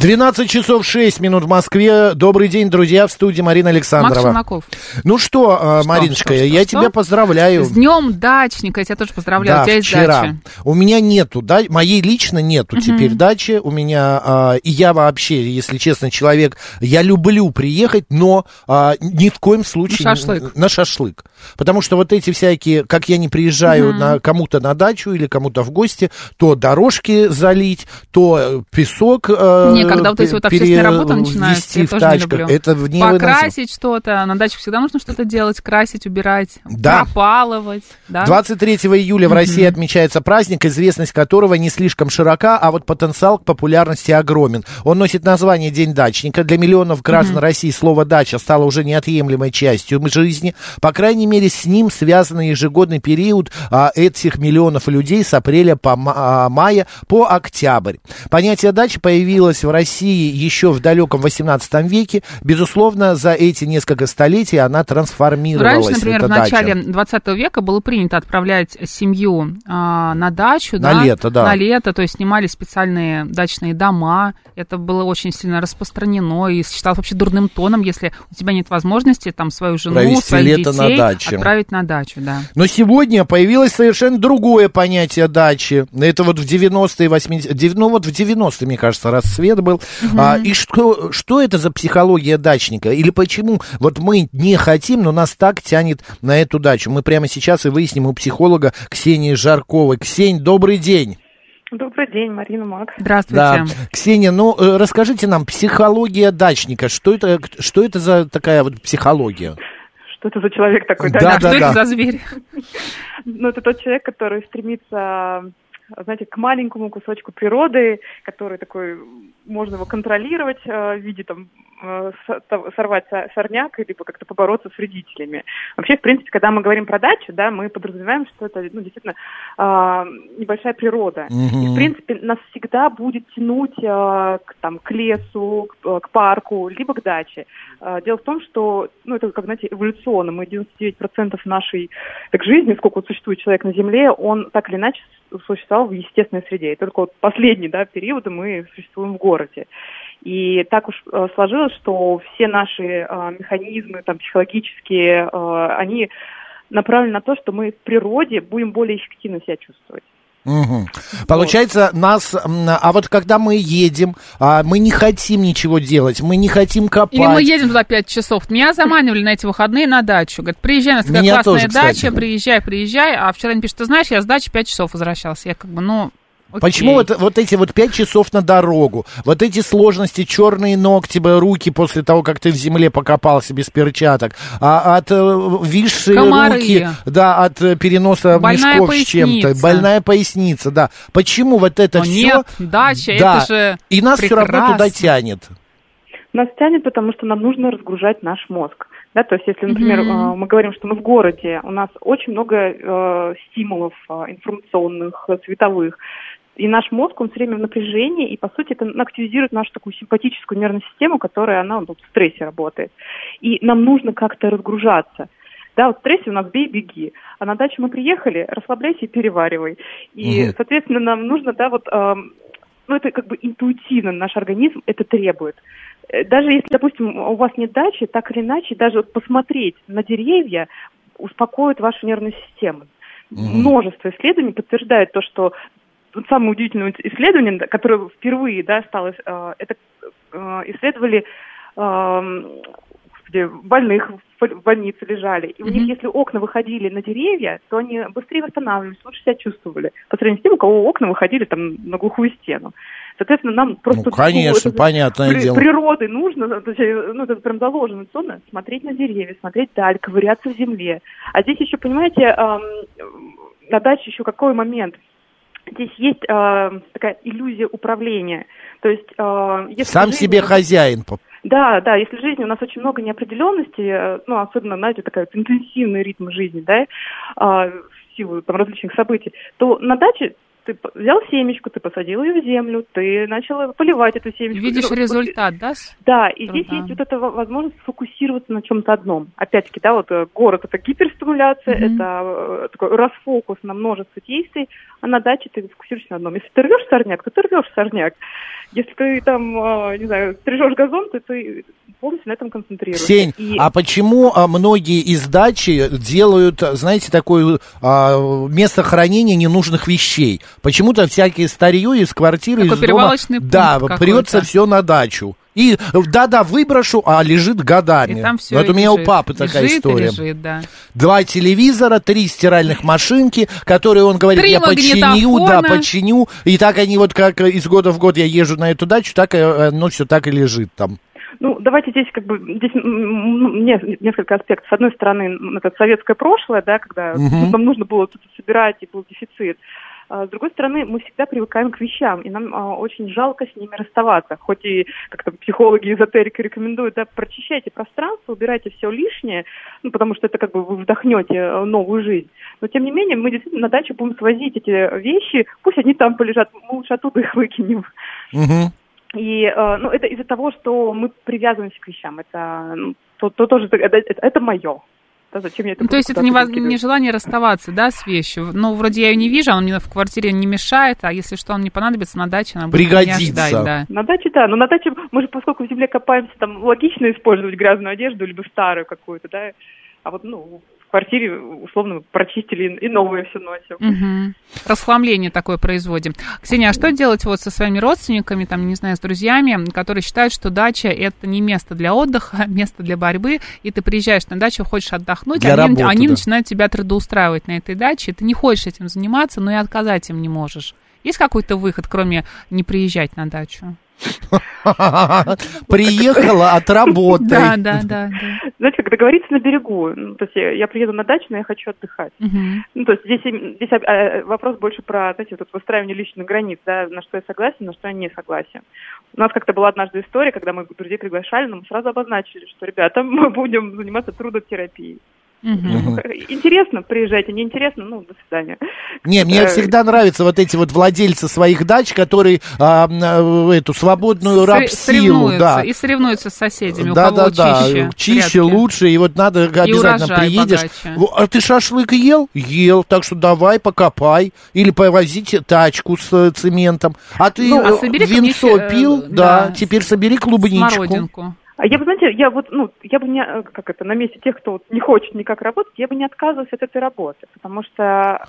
12 часов 6 минут в Москве. Добрый день, друзья, в студии Марина Александрова. Макс Челноков. Ну что, а, Мариночка, что, что, я что? тебя поздравляю. С днем дачника, я тебя тоже поздравляю. Да, У тебя есть вчера. дача. У меня нету, да, моей лично нету теперь дачи. У меня, а, и я вообще, если честно, человек, я люблю приехать, но а, ни в коем случае... На шашлык. На шашлык. Потому что вот эти всякие, как я не приезжаю на кому-то на дачу или кому-то в гости, то дорожки залить, то э, песок э, когда вот эти вот общественные работы начинаются, я тоже не тачках. люблю. Это невыносимо. Покрасить что-то. На даче всегда нужно что-то делать. Красить, убирать. Да. Пропалывать. Да? 23 июля в России отмечается праздник, известность которого не слишком широка, а вот потенциал к популярности огромен. Он носит название День дачника. Для миллионов граждан России слово «дача» стало уже неотъемлемой частью жизни. По крайней мере, с ним связан ежегодный период а, этих миллионов людей с апреля по а, мая по октябрь. Понятие дачи появилось в России еще в далеком 18 веке. Безусловно, за эти несколько столетий она трансформировалась. Раньше, например, в дача. начале 20 века было принято отправлять семью а, на дачу. На да, лето, да. На лето, то есть снимали специальные дачные дома. Это было очень сильно распространено и считалось вообще дурным тоном, если у тебя нет возможности там свою жену, Провести своих лето на детей даче. отправить на дачу, да. Но сегодня появилось совершенно другое понятие дачи. Это вот в 90-е, 80-е, ну вот в 90-е, мне кажется, расцвет был. А, и что, что это за психология дачника? Или почему вот мы не хотим, но нас так тянет на эту дачу? Мы прямо сейчас и выясним у психолога Ксении Жарковой. Ксень, добрый день. Добрый день, Марина Макс. Здравствуйте. Да. Ксения, ну э, расскажите нам, психология дачника, что это, что это за такая вот психология? Что это за человек такой? Да, Что да, это да. за зверь? Ну, это тот человек, который стремится, знаете, к маленькому кусочку природы, который такой, можно его контролировать э, в виде там э, сорвать со- сорняк, либо как-то побороться с вредителями. Вообще, в принципе, когда мы говорим про дачу, да, мы подразумеваем, что это, ну, действительно, а, небольшая природа. Мгм. И, в принципе, нас всегда будет тянуть э, к, там, к лесу, к, э, к парку, либо к даче. Э, Дело в том, что, ну, это, как, знаете, эволюционно. Мы 99% нашей так, жизни, сколько вот существует человек на Земле, он так или иначе существовал в естественной среде. И только вот последний, да, период мы существуем в городе. И так уж э, сложилось, что все наши э, механизмы там, психологические, э, они направлены на то, что мы в природе будем более эффективно себя чувствовать. Мгм. Получается, нас, м, а вот когда мы едем, а, мы не хотим ничего делать, мы не хотим копать. Или мы едем туда 5 часов. Меня заманивали на эти выходные на дачу. Говорят, приезжай, у нас такая Меня классная тоже, кстати. дача, приезжай, приезжай. А вчера они пишут, ты знаешь, я с дачи 5 часов возвращался. Я как бы, ну, окей. Почему вот, вот эти вот пять часов на дорогу, вот эти сложности, черные ногти, б, руки после того, как ты в земле покопался без перчаток, а от э, висшие Комары. руки, да, от э, переноса Больная мешков с чем-то, поясница. больная поясница, да. Почему вот это Но все? нет, дача, да, это же и нас все равно туда прекрасно. тянет. Нас тянет, потому что нам нужно разгружать наш мозг. Да, то есть, если, например, э, мы говорим, что мы в городе, у нас очень много э, стимулов э, информационных, цветовых, и наш мозг, он все время в напряжении, и, по сути, это активизирует нашу такую симпатическую нервную систему, которая, она вот, в стрессе работает. И нам нужно как-то разгружаться. Да, вот в стрессе у нас бей, беги. А на дачу мы приехали, расслабляйся и переваривай. И, Мгм. соответственно, нам нужно, да, вот, эм, ну, это как бы интуитивно наш организм это требует. Э, Даже если, допустим, у вас нет дачи, так или иначе, даже вот посмотреть на деревья успокоит вашу нервную систему. Мгм. Множество исследований подтверждает то, что вот самое удивительное исследование, которое впервые да, стало, э, это э, исследовали эм, господи, больных в больнице лежали. И у них, если окна выходили на деревья, то они быстрее восстанавливались, лучше себя чувствовали. По сравнению с тем, у кого окна выходили там на глухую стену. Соответственно, нам просто... Ну, конечно, это понятное при- дело. Природы нужно, то есть, э, ну, это прям заложено сонно, смотреть на деревья, смотреть даль, ковыряться в земле. А здесь еще, понимаете, эм, на даче еще какой момент? Здесь есть э, такая иллюзия управления. То есть, э, если Сам в жизни- себе хозяин. да, да, если в жизни у нас очень много неопределенности, э, ну, особенно, знаете, такой вот интенсивный ритм жизни, да, а, в силу там, различных событий, то на даче ты взял семечку, ты посадил ее в землю, ты начал поливать эту семечку. Видишь Ну, результат, да? Да, и здесь Труда. есть вот эта во- возможность сфокусироваться на чем-то одном. Опять-таки, да, вот э, город это гиперстимуляция, Мгм. это э, такой расфокус на множество действий, а на даче ты фокусируешься на одном. Если ты рвешь сорняк, то ты рвешь сорняк. Если ты там, э, не знаю, стрижешь газон, то ты полностью на этом концентрируешься. Ксень, И- а почему а, многие из дачи делают, знаете, такое а, место хранения ненужных вещей? Почему-то всякие старье из квартиры, Такой из дома, да, прется все на дачу. И да-да, выброшу, а лежит годами. И там все вот у меня у папы такая лежит история. лежит, да. Два телевизора, три стиральных машинки, которые он говорит, Три я починю, да, починю. И так они вот как из года в год я езжу на эту дачу, так оно все так и лежит там. Ну, давайте здесь как бы здесь м, м, не- несколько аспектов. С одной стороны, это советское прошлое, да, когда Мгм. нам нужно было что-то собирать и был дефицит. А с другой стороны, мы всегда привыкаем к вещам, и нам а, очень жалко с ними расставаться. Хоть и как то психологи, эзотерики рекомендуют, да, прочищайте пространство, убирайте все лишнее, ну, потому что это как бы вы вдохнете э, новую жизнь. Но тем не менее, мы действительно на дачу будем свозить эти вещи, пусть они там полежат, мы лучше оттуда их выкинем. И э, ну, это из-за того, что мы привязываемся к вещам. Это, ну, то, то тоже это, это, это мое. Да, зачем я это Ну, то есть это не, воз- не желание расставаться, да, с вещью. Ну, вроде я ее не вижу, она мне в квартире не мешает, а если что, он мне понадобится на даче, она будет меня Пригодится. ждать, да. На даче, да. Но на даче мы же, поскольку в земле копаемся, там логично использовать грязную одежду, либо старую какую-то, да. А вот, ну, квартире, условно, прочистили и новые все носим. Мгм. Расхламление такое производим. Ксения, а что делать вот со своими родственниками, там, не знаю, с друзьями, которые считают, что дача это не место для отдыха, а место для борьбы, и ты приезжаешь на дачу, хочешь отдохнуть, Для они, работы, они да. начинают тебя трудоустраивать на этой даче, ты не хочешь этим заниматься, но и отказать им не можешь. Есть какой-то выход, кроме не приезжать на дачу? Приехала, отработай. Да, да, да. да. Знаете, как договориться на берегу. Ну, то есть я, приеду на дачу, но я хочу отдыхать. Ну, то есть здесь, здесь э, вопрос больше про, знаете, вот выстраивание личных границ, да, на что я согласен, на что я не согласен. У нас как-то была однажды история, когда мы друзей приглашали, но мы сразу обозначили, что, ребята, мы будем заниматься трудотерапией. Мгм. Интересно, приезжайте, неинтересно, ну, до свидания. Не, мне Э, всегда нравятся вот эти вот владельцы своих дач, которые а, э, эту свободную Сре- рабсилу, да. И соревнуются с соседями, у Да, кого да, чище. да, чище, грядки. лучше, и вот надо обязательно приедешь. богаче. А ты шашлык ел? Ел, так что давай покопай, или повозите тачку с э, цементом. А ты Ну, а э, винцо мне, э, пил? да, Да, теперь собери клубничку. Смородинку. А я бы, знаете, я вот, ну, я бы не, э, как это, на месте тех, кто вот не хочет никак работать, я бы не отказывалась от этой работы, потому что...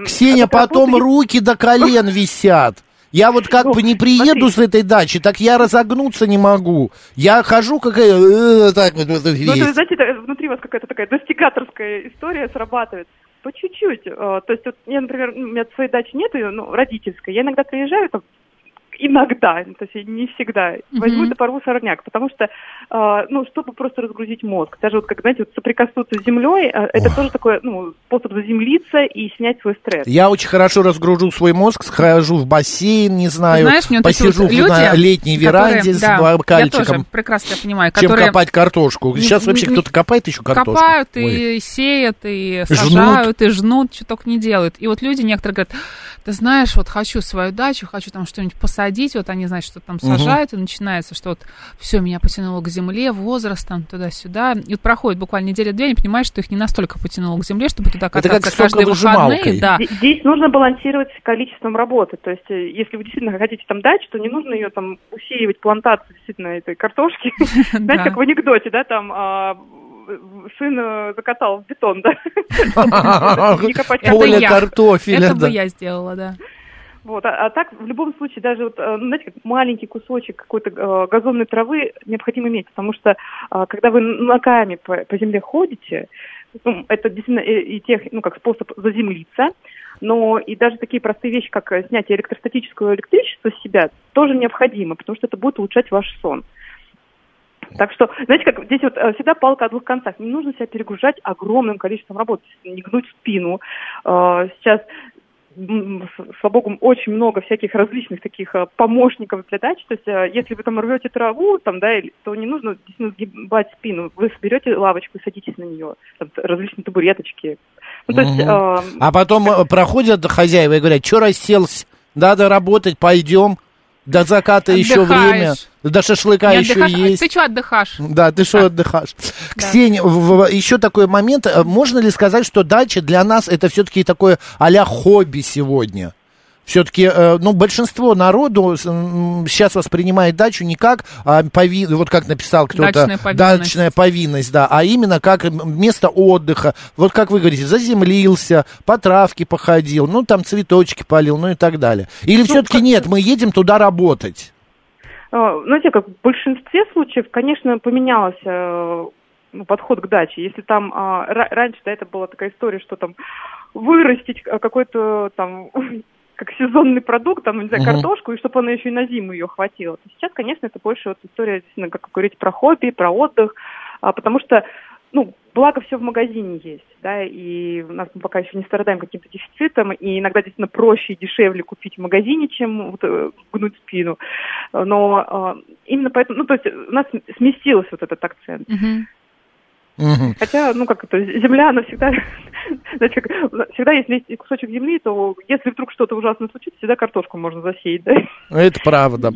э, Ксения, потом работы- руки до колен висят. Я вот как Ну, бы не приеду смотри. с этой дачи, так я разогнуться не могу. Я хожу какая э, так вот, вот Ну, весь. то есть, знаете, это внутри вас какая-то такая достигаторская история срабатывает. По чуть-чуть. Э, То есть, вот, я, например, у меня своей дачи нет, ну, родительской. Я иногда приезжаю, там, иногда, то есть не всегда, возьму Мгм. и порву сорняк, потому что, э, ну, чтобы просто разгрузить мозг. Даже вот, как, знаете, вот соприкоснуться с землей, э, это тоже такой, ну, способ заземлиться и снять свой стресс. Я очень хорошо разгружу свой мозг, схожу в бассейн, не знаю, Знаешь, мне посижу вот люди, на летней веранде которые- с да, Я тоже бокальчиком, прекрасно понимаю, чем которые копать картошку. Сейчас вообще кто-то копает еще картошку. копают Ой. и сеют, и Жнут. сажают, и жнут, что только не делают. И вот люди некоторые говорят, ты знаешь, вот хочу свою дачу, хочу там что-нибудь посадить, вот они, значит, что там сажают, и начинается, что вот все, меня потянуло к земле, возраст там туда-сюда. И вот проходит буквально неделя-две, они понимают, что их не настолько потянуло к земле, чтобы туда как кататься с каждые выходные. Да. Здесь- нужно балансировать количеством работы. То есть, э, если вы действительно хотите там дачу, то не нужно ее там усеивать плантацию действительно этой картошки. Знаете, как в анекдоте, да, там а, сын э, закатал в бетон, да. Не Это Поле картофеля, Это бы я сделала, да. Вот, а, а так, в любом случае, даже вот, э, ну, знаете, как маленький кусочек какой-то э, газонной травы необходимо иметь, потому что э, когда вы ногами по, по земле ходите, ну, это действительно и, и тех, ну, как способ заземлиться, но и даже такие простые вещи, как э, снятие электростатического электричества с себя, тоже необходимо, потому что это будет улучшать ваш сон. Так что, знаете, как здесь вот э, всегда палка о двух концах. Не нужно себя перегружать огромным количеством работы, не гнуть спину. Сейчас слава богу, очень много всяких различных таких э, помощников для дач. То есть, э, если вы там рвете траву, там, да, то не нужно действительно сгибать спину. Вы соберете лавочку и садитесь на нее. Там различные табуреточки. Ну, то есть, Мгм. э, А потом э, проходят хозяева и говорят, что расселся, надо работать, пойдем. До заката еще Отдыхаешь. время, до шашлыка Не еще есть. Ты что отдыхаешь? Да, ты что отдыхаешь? Ксения, еще такой момент. э, Можно ли сказать, что дача для нас это все-таки такое а хобби сегодня? Все-таки, ну, большинство народу сейчас воспринимает дачу не как, а, пови- вот как написал кто-то, Дачная повинность. дачная повинность, да, а именно как место отдыха. Вот как вы говорите, заземлился, по травке походил, ну, там цветочки полил, ну и так далее. Или все-таки нет, мы едем туда работать? Э, Знаете, как в большинстве случаев, конечно, поменялось э, ну, подход к даче. Если там а, ра- раньше, да, это была такая история, что там вырастить э, какой-то там как сезонный продукт, там, не знаю, картошку, и чтобы она еще и на зиму ее хватило. То Сейчас, конечно, это больше вот история, действительно, как вы говорите, про хобби, про отдых, а, потому что, ну, благо все в магазине есть, да, и у нас мы пока еще не страдаем каким-то дефицитом, и иногда действительно проще и дешевле купить в магазине, чем вот, э, гнуть спину. Но э, именно поэтому, ну, то есть у нас сместился вот этот акцент. Мгм. Мгм. Хотя, ну, как это, земля, она всегда, знаете, как, всегда, если есть кусочек земли, то если вдруг что-то ужасное случится, всегда картошку можно засеять, да? Это правда.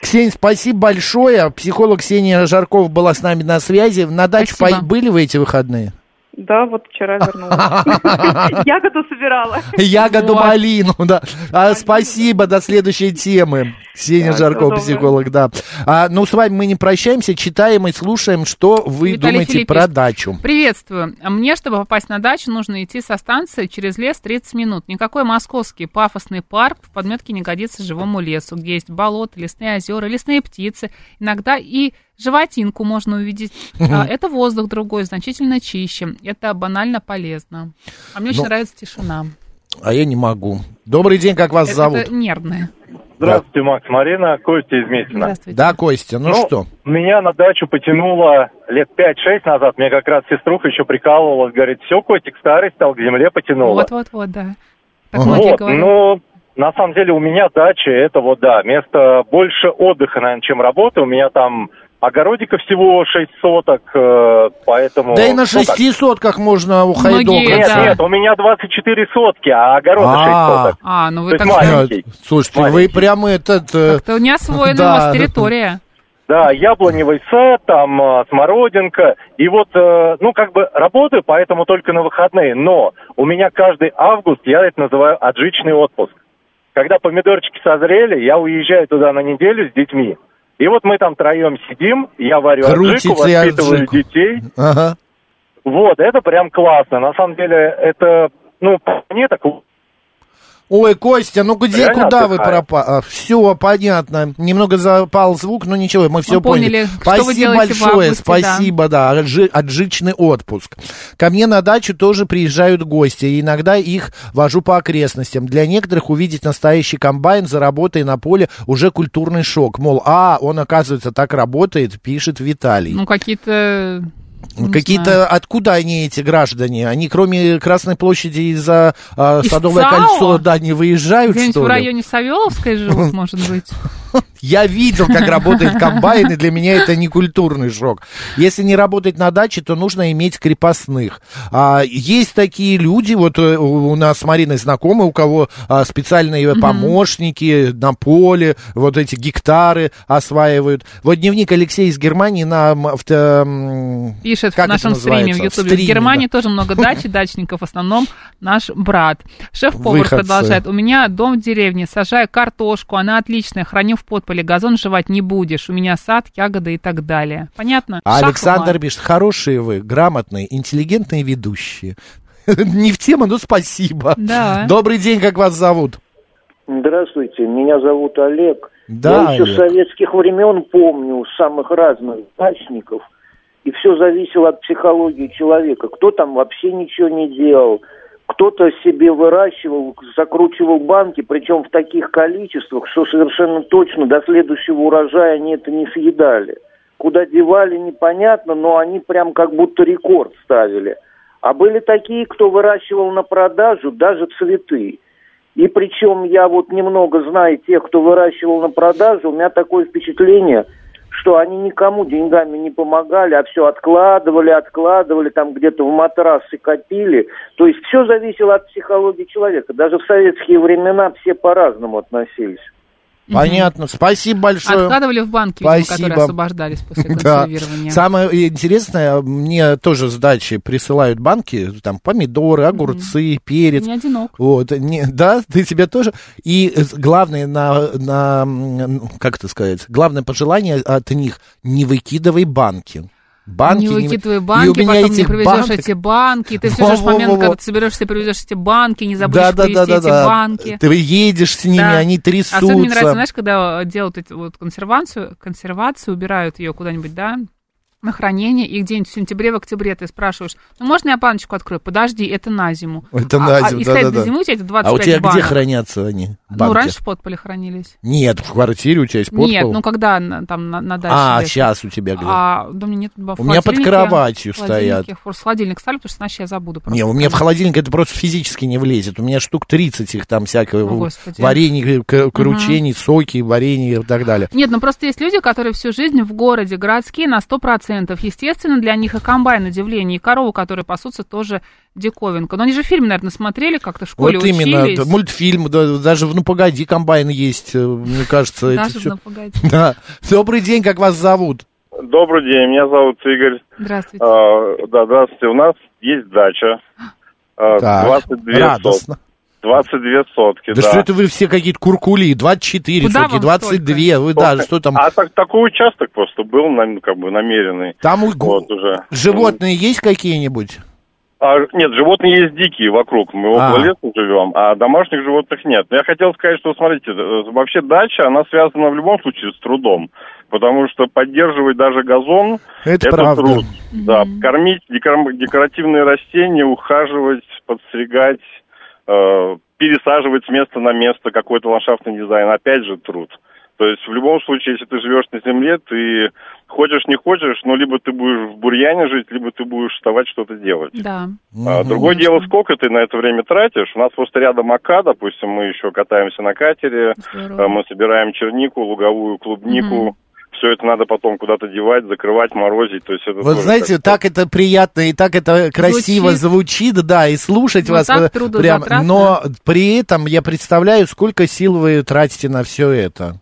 Ксения, спасибо большое. Психолог Ксения Жаркова была с нами на связи. На дачу Спасибо. по- были вы эти выходные? Да, вот вчера вернулась. Ягоду собирала. Ягоду малину, да. А, спасибо, до следующей темы. Жаркова, всего психолог, да. А, ну, с вами мы не прощаемся, читаем и слушаем, что вы думаете про дачу. Приветствую. А Мне, чтобы попасть на дачу, нужно идти со станции через лес 30 минут. Никакой московский пафосный парк в подметке не годится живому лесу, где есть болота, лесные озера, лесные птицы. Иногда и животинку можно увидеть. А, Это воздух другой, значительно чище. Это банально полезно. А мне очень Ну, нравится тишина. А я не могу. Добрый день, как вас зовут? Это нервное. Здравствуйте, Макс Марина, Костя из Метина. Здравствуйте. Да, Костя, ну, что? Меня на дачу потянуло лет 5-6 назад. Мне как раз сеструха еще прикалывалась. Говорит, все, котик старый стал, к земле потянуло. Вот-вот-вот, да. Так многие Вот, ну, на самом деле у меня дача, это вот, да, место больше отдыха, наверное, чем работы. У меня там огородика всего 6 соток, э, поэтому... Да и на ну, так. шести сотках можно Многие, ухайдокаться. Нет, да. нет, у меня 24 сотки, а огорода 6 А. соток. А, ну вы То так маленький. Нет, Слушайте, вы Маленький. прямо этот... э, как-то не освоена Да, у вас территория. Да, яблоневый сад, там э, смородинка. И вот, э, ну, как бы работаю, поэтому только на выходные. Но у меня каждый август, я это называю отжичный отпуск. Когда помидорчики созрели, я уезжаю туда на неделю с детьми. И вот мы там троем сидим, я варю Крутите аджику, воспитываю аджику. детей. Ага. Вот, это прям классно. На самом деле, это, ну, мне так Ой, Костя, ну где, Реально куда вы отдыхаю. пропали? Все, понятно. Немного запал звук, но ничего, мы все Мы поняли, что вы Спасибо большое, августе, да. спасибо, да, отжи- отжичный отпуск. Ко мне на дачу тоже приезжают гости, и иногда их вожу по окрестностям. Для некоторых увидеть настоящий комбайн за работой на поле уже культурный шок. Мол, а, он, оказывается, так работает, пишет Виталий. Ну, какие-то... Какие-то, откуда они, эти граждане? Они, кроме Красной площади из-за Из Садовое ЦАО? кольцо, да, не выезжают, что в ли? районе Савеловской живут, может быть. Я видел, как работает комбайн, и для меня это не культурный шок. Если не работать на даче, то нужно иметь крепостных. А, есть такие люди, вот э, у нас с Мариной знакомы, у кого а, специальные помощники на поле, вот эти гектары осваивают. Вот дневник Алексея из Германии нам авто, м, Пишет как в нашем стриме в? Ютубе. В стриме, Германии да. тоже много дач и дачников, в основном наш брат. Шеф-повар Выходцы. продолжает. У меня дом в деревне, сажаю картошку, она отличная, храню в подполе, газон жевать не будешь, у меня сад, ягоды и так далее. Понятно? А Шах Александр мат. пишет, хорошие вы, грамотные, интеллигентные ведущие. Не в тему, но спасибо. Да. Добрый день, как вас зовут? Здравствуйте, меня зовут Олег. Да, Я еще Олег. с советских времен помню самых разных дачников. И все зависело от психологии человека. Кто там вообще ничего не делал, кто-то себе выращивал, закручивал банки, причем в таких количествах, что совершенно точно до следующего урожая они это не съедали. Куда девали, непонятно, но они прям как будто рекорд ставили. А были такие, кто выращивал на продажу даже цветы. И причем я вот немного знаю тех, кто выращивал на продажу, у меня такое впечатление, что они никому деньгами не помогали, а все откладывали, откладывали, там где-то в матрасы копили. То есть все зависело от психологии человека. Даже в советские времена все по-разному относились. Понятно. Спасибо большое. Откладывали в банки, видимо, Спасибо. которые освобождались после Да. консервирования. Самое интересное, мне тоже с дачи присылают банки, там помидоры, огурцы, перец. Не одинок. Вот, не, да, ты тебе тоже. И главное на, на, как это сказать, главное пожелание от них, не выкидывай банки. Банки не вы- выкидывай И у банки, меня потом не привезешь банок- эти банки. Ты все Во-во-во-во. момент, когда ты соберешься, привезешь эти банки, не забудешь Да, да, привезти да, да, эти да. банки. Ты едешь с ними, Да. они трясутся. Особенно мне нравится, знаешь, когда делают эти вот консервацию, консервацию, убирают ее куда-нибудь, да, на хранение, и где-нибудь в сентябре, в октябре ты спрашиваешь, ну, можно я баночку открою? Подожди, это на зиму. Это А- на а- зиму, И стоит да-да-да. до зимы у тебя эти 25 А у тебя банок. где хранятся они? Ну, банки? раньше в подполе хранились. Нет, в квартире у тебя есть подпол? Нет, ну, когда на- там на, на даче. А, где-то. сейчас у тебя где? А, да, у меня нет в У меня под кроватью стоят. В холодильник ставлю, потому что иначе я забуду. просто. Не, у меня в холодильник это просто физически не влезет. У меня штук 30 их там всякого. О, варенье, к- кручений, соки, варенье и так далее. Нет, ну просто есть люди, которые всю жизнь в городе, городские на 100%. Естественно, для них и комбайн удивление, и коровы, которые пасутся, тоже диковинка. Но они же фильм, наверное, смотрели, как-то в школе вот именно, учились. мультфильм, да, даже в «Ну, погоди» комбайн есть, э, мне кажется. Даже в «Ну, погоди». Да. Добрый день, как вас зовут? Добрый день, меня зовут Игорь. Здравствуйте. А, да, здравствуйте. У нас есть дача. А, Так, 22 радостно. сотки. 22 сотки, Да, да. что это вы все какие-то куркули, 24 Куда сотки, вам 22, вы, да, что там? А так, такой участок просто был, на- как бы, намеренный. Там вот уже. Животные есть какие-нибудь? А, нет, животные есть дикие вокруг, мы А. около леса живем, а домашних животных нет. Но я хотел сказать, что, смотрите, э, вообще дача, она связана в любом случае с трудом, потому что поддерживать даже газон, Это правда. труд. Да, кормить декор- декоративные растения, ухаживать, подстригать, пересаживать с места на место какой-то ландшафтный дизайн, опять же труд. То есть в любом случае, если ты живешь на земле, ты хочешь, не хочешь, но либо ты будешь в бурьяне жить, либо ты будешь вставать что-то делать. Да. А, Другое дело, сколько ты на это время тратишь. У нас просто рядом Ака, допустим, мы еще катаемся на катере, Здорово. мы собираем чернику, луговую клубнику. Все это надо потом куда-то девать, закрывать, морозить. То есть это Вот знаете, как- так это приятно и так это красиво звучит, да, и слушать Вот вас так прям. Но при этом я представляю, сколько сил вы тратите на все это.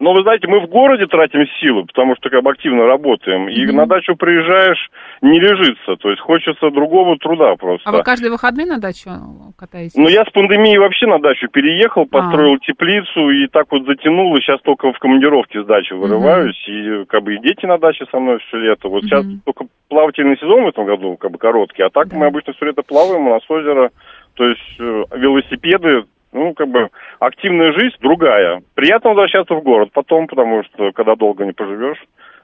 Ну, вы знаете, мы в городе тратим силы, потому что как бы активно работаем. И на дачу приезжаешь, не лежится. То есть хочется другого труда просто. А вы каждые выходные на дачу катаетесь? Ну, я с пандемией вообще на дачу переехал, построил теплицу и так вот затянул, и сейчас только в командировке с дачи вырываюсь, и как бы и дети на даче со мной все лето. Вот сейчас только плавательный сезон в этом году, как бы короткий, а так мы обычно все лето плаваем у нас озеро, то есть э, велосипеды, ну, как бы активная жизнь другая. Приятно возвращаться в город потом, потому что когда долго не поживешь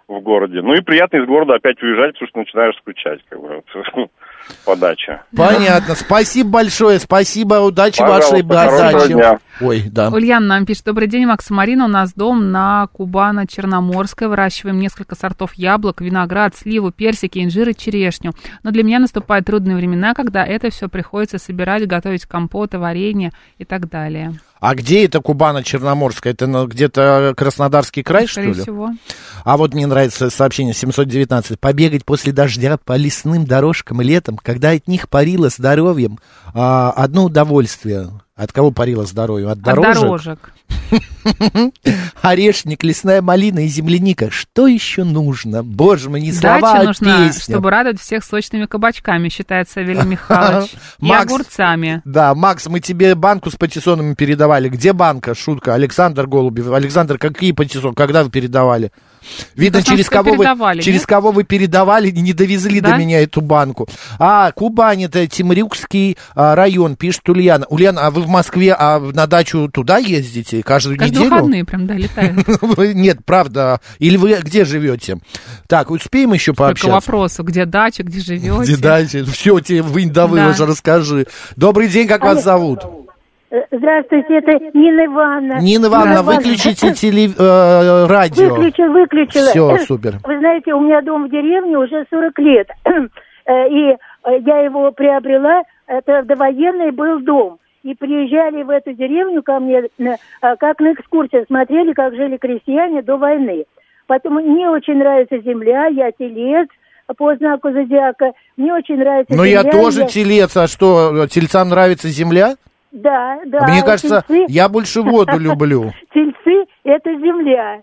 в городе. Ну и приятно из города опять уезжать, потому что начинаешь скучать, как бы, вот, по даче. Понятно. Спасибо большое. Спасибо. Удачи Пожалуйста, вашей хорошего даче. дня. Ой, да. Ульяна нам пишет. Добрый день, Макс Марина. У нас дом на Кубано-Черноморской. Выращиваем несколько сортов яблок, виноград, сливу, персики, инжир и черешню. Но для меня наступают трудные времена, когда это все приходится собирать, готовить компоты, варенье и так далее. А где это Кубана-Черноморская? Это где-то Краснодарский край, Скорее что ли? всего. А вот мне нравится сообщение 719. Побегать после дождя по лесным дорожкам летом, когда от них парило здоровьем, а, одно удовольствие. От кого парило здоровьем? От От дорожек? дорожек. Орешник, лесная малина и земляника. Что еще нужно? Боже мой, не слова, Дача а нужна, песня. чтобы радовать всех сочными кабачками, считает Савелий Михайлович. И Макс. огурцами. Да, Макс, мы тебе банку с патиссонами передавали. Где банка? Шутка. Александр Голубев. Александр, какие патиссон? Когда вы передавали? Видно, Потому через кого, вы, передавали, через нет? кого вы передавали, не довезли Да? до меня эту банку. А, Кубань, это Тимрюкский а, район, пишет Ульяна. Ульяна, а вы в Москве а на дачу туда ездите каждую Каждые неделю? выходные прям, да, летают. Вы- Нет, правда. Или вы где живете? Так, успеем еще Только пообщаться? вопросы, где дача, где живете. Где дача? Все, тебе вынь да Да. выложи, расскажи. Добрый день, как вас зовут? Э, Здравствуйте, это Нина Ивановна. Нина Ивановна, выключите теле- э, радио. Выключила, выключила. Все, супер. Вы знаете, у меня дом в деревне уже 40 лет. Э, И э, я его приобрела, это довоенный был дом. И приезжали в эту деревню ко мне, как на экскурсию, смотрели, как жили крестьяне до войны. Поэтому мне очень нравится земля, я телец по знаку зодиака. Мне очень нравится Ну, земля. я тоже телец, а что, тельцам нравится земля? Да, да. Мне а кажется, тельцы- я больше воду люблю. Тельцы – это земля.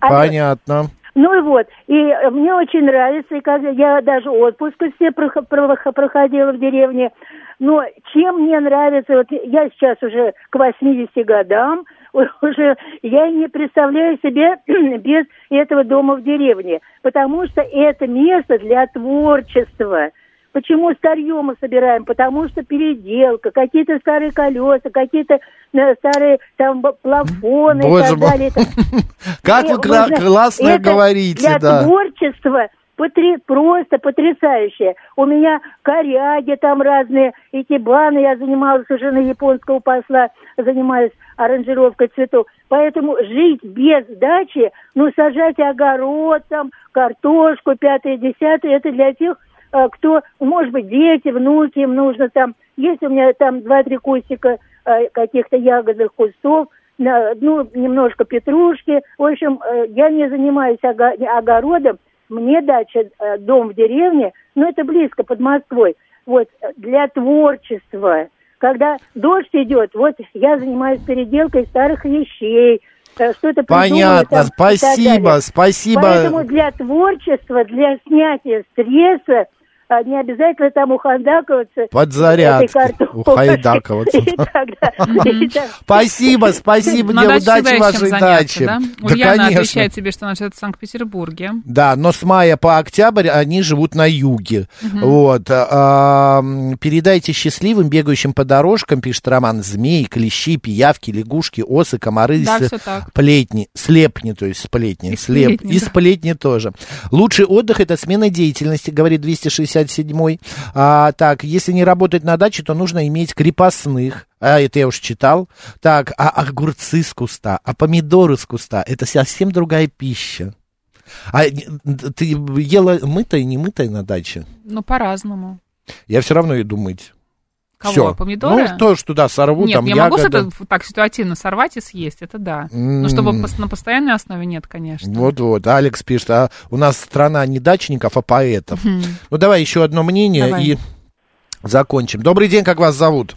А- Понятно. Ну и вот, и мне очень нравится, и как я даже отпуск все прох- прох- проходила в деревне. Но чем мне нравится, вот я сейчас уже к 80 годам, уже я не представляю себя без этого дома в деревне, потому что это место для творчества. Почему старье мы собираем? Потому что переделка, какие-то старые колеса, какие-то э, старые там плафоны и Боже так мой. далее. Как И, вы классно говорите, для да. творчества потри- просто потрясающе. У меня коряги там разные, икебаны, я занималась уже на японского посла, занимаюсь аранжировкой цветов. Поэтому жить без дачи, ну, сажать огород, там, картошку, пятое, десятое, это для тех, кто, может быть, дети, внуки, им нужно там, есть у меня там два-три кустика э, каких-то ягодных кустов, ну, немножко петрушки. В общем, э, я не занимаюсь ого- огородом. Мне дача, э, дом в деревне, но это близко, под Москвой. Вот, э, для творчества. Когда дождь идет, вот я занимаюсь переделкой старых вещей, э, что-то Понятно, там спасибо, спасибо. Поэтому для творчества, для снятия стресса не обязательно там ухайдаковаться. Подзарядки, этой картошкой. ухайдаковаться. Спасибо, спасибо, На мне даче всегда удачи вашей чем заняться, даче. да? Ульяна отвечает тебе, что она живет в Санкт-Петербурге. Да, но с мая по октябрь они живут на юге. Вот. а, передайте счастливым, бегающим по дорожкам, пишет Роман, змеи, клещи, пиявки, лягушки, осы, комары, Да, с- всё так. плетни, слепни, то есть сплетни, слеп, сплетни, и сплетни тоже. Лучший отдых это смена деятельности, говорит 267-й. А, так, если не работать на даче, то нужно иметь крепостных. А, это я уж читал. Так, а огурцы с куста, а помидоры с куста, это совсем другая пища. А ты ела мытое, не мытое на даче? Ну, по-разному. Я все равно иду мыть. Кого, Всё. помидоры? Ну, то, что да, сорву, Нет, там я могу ягода. что-то так ситуативно сорвать и съесть, это да. Но чтобы М. пос- на постоянной основе нет, конечно. Вот-вот, Алекс пишет, а у нас страна не дачников, а поэтов. Мгм. Ну, давай еще одно мнение Давай. и закончим. Добрый день, как вас зовут?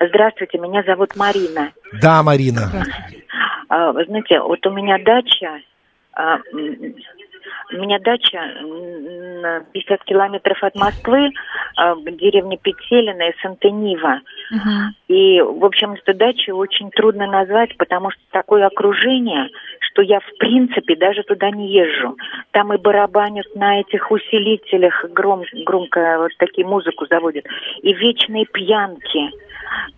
Здравствуйте, меня зовуд Марина. Да, Марина. А, Вы знаете, вот у меня дача, а, у меня дача на 50 километров от Москвы, а, в деревне Петелино и Сантенива. И, в общем, эту дачу очень трудно назвать, потому что такое окружение, что я, в принципе, даже туда не езжу. Там и барабанят на этих усилителях, гром, громко вот такие музыку заводят, и вечные пьянки.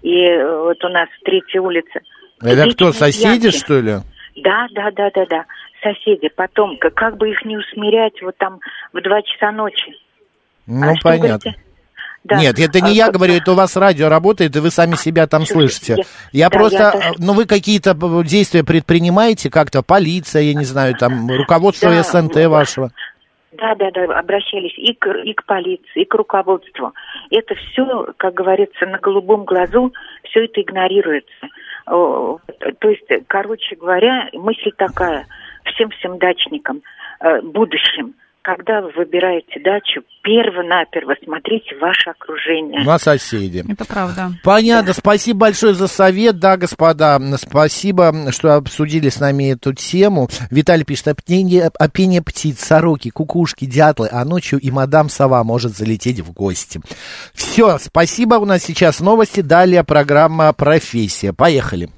И э, вот у нас третья улица. Это кто, соседи, пьянки. что ли? Да, да, да, да, да. Соседи. Потом, к- как бы их не усмирять вот там в два часа ночи. Ну, А понятно. Да. Нет, это не А, я говорю, это у вас радио работает, и вы сами себя там слышите. я- Я да, просто, я даже- ну вы какие-то б- действия предпринимаете, как-то полиция, я не знаю, там руководство Да, СНТ вашего. Да, да, да, обращались и к, и к полиции, и к руководству. Это все, как говорится, на голубом глазу, все это игнорируется. То есть, короче говоря, мысль такая, всем-всем дачникам, э, будущим, когда вы выбираете дачу, перво-наперво смотрите ваше окружение. На соседи. Это правда. Понятно, спасибо большое за совет, да, господа, спасибо, что обсудили с нами эту тему. Виталий пишет, о пение, о пение птиц, сороки, кукушки, дятлы, а ночью и мадам сова может залететь в гости. Все, спасибо, у нас сейчас новости, далее программа «Профессия». Поехали.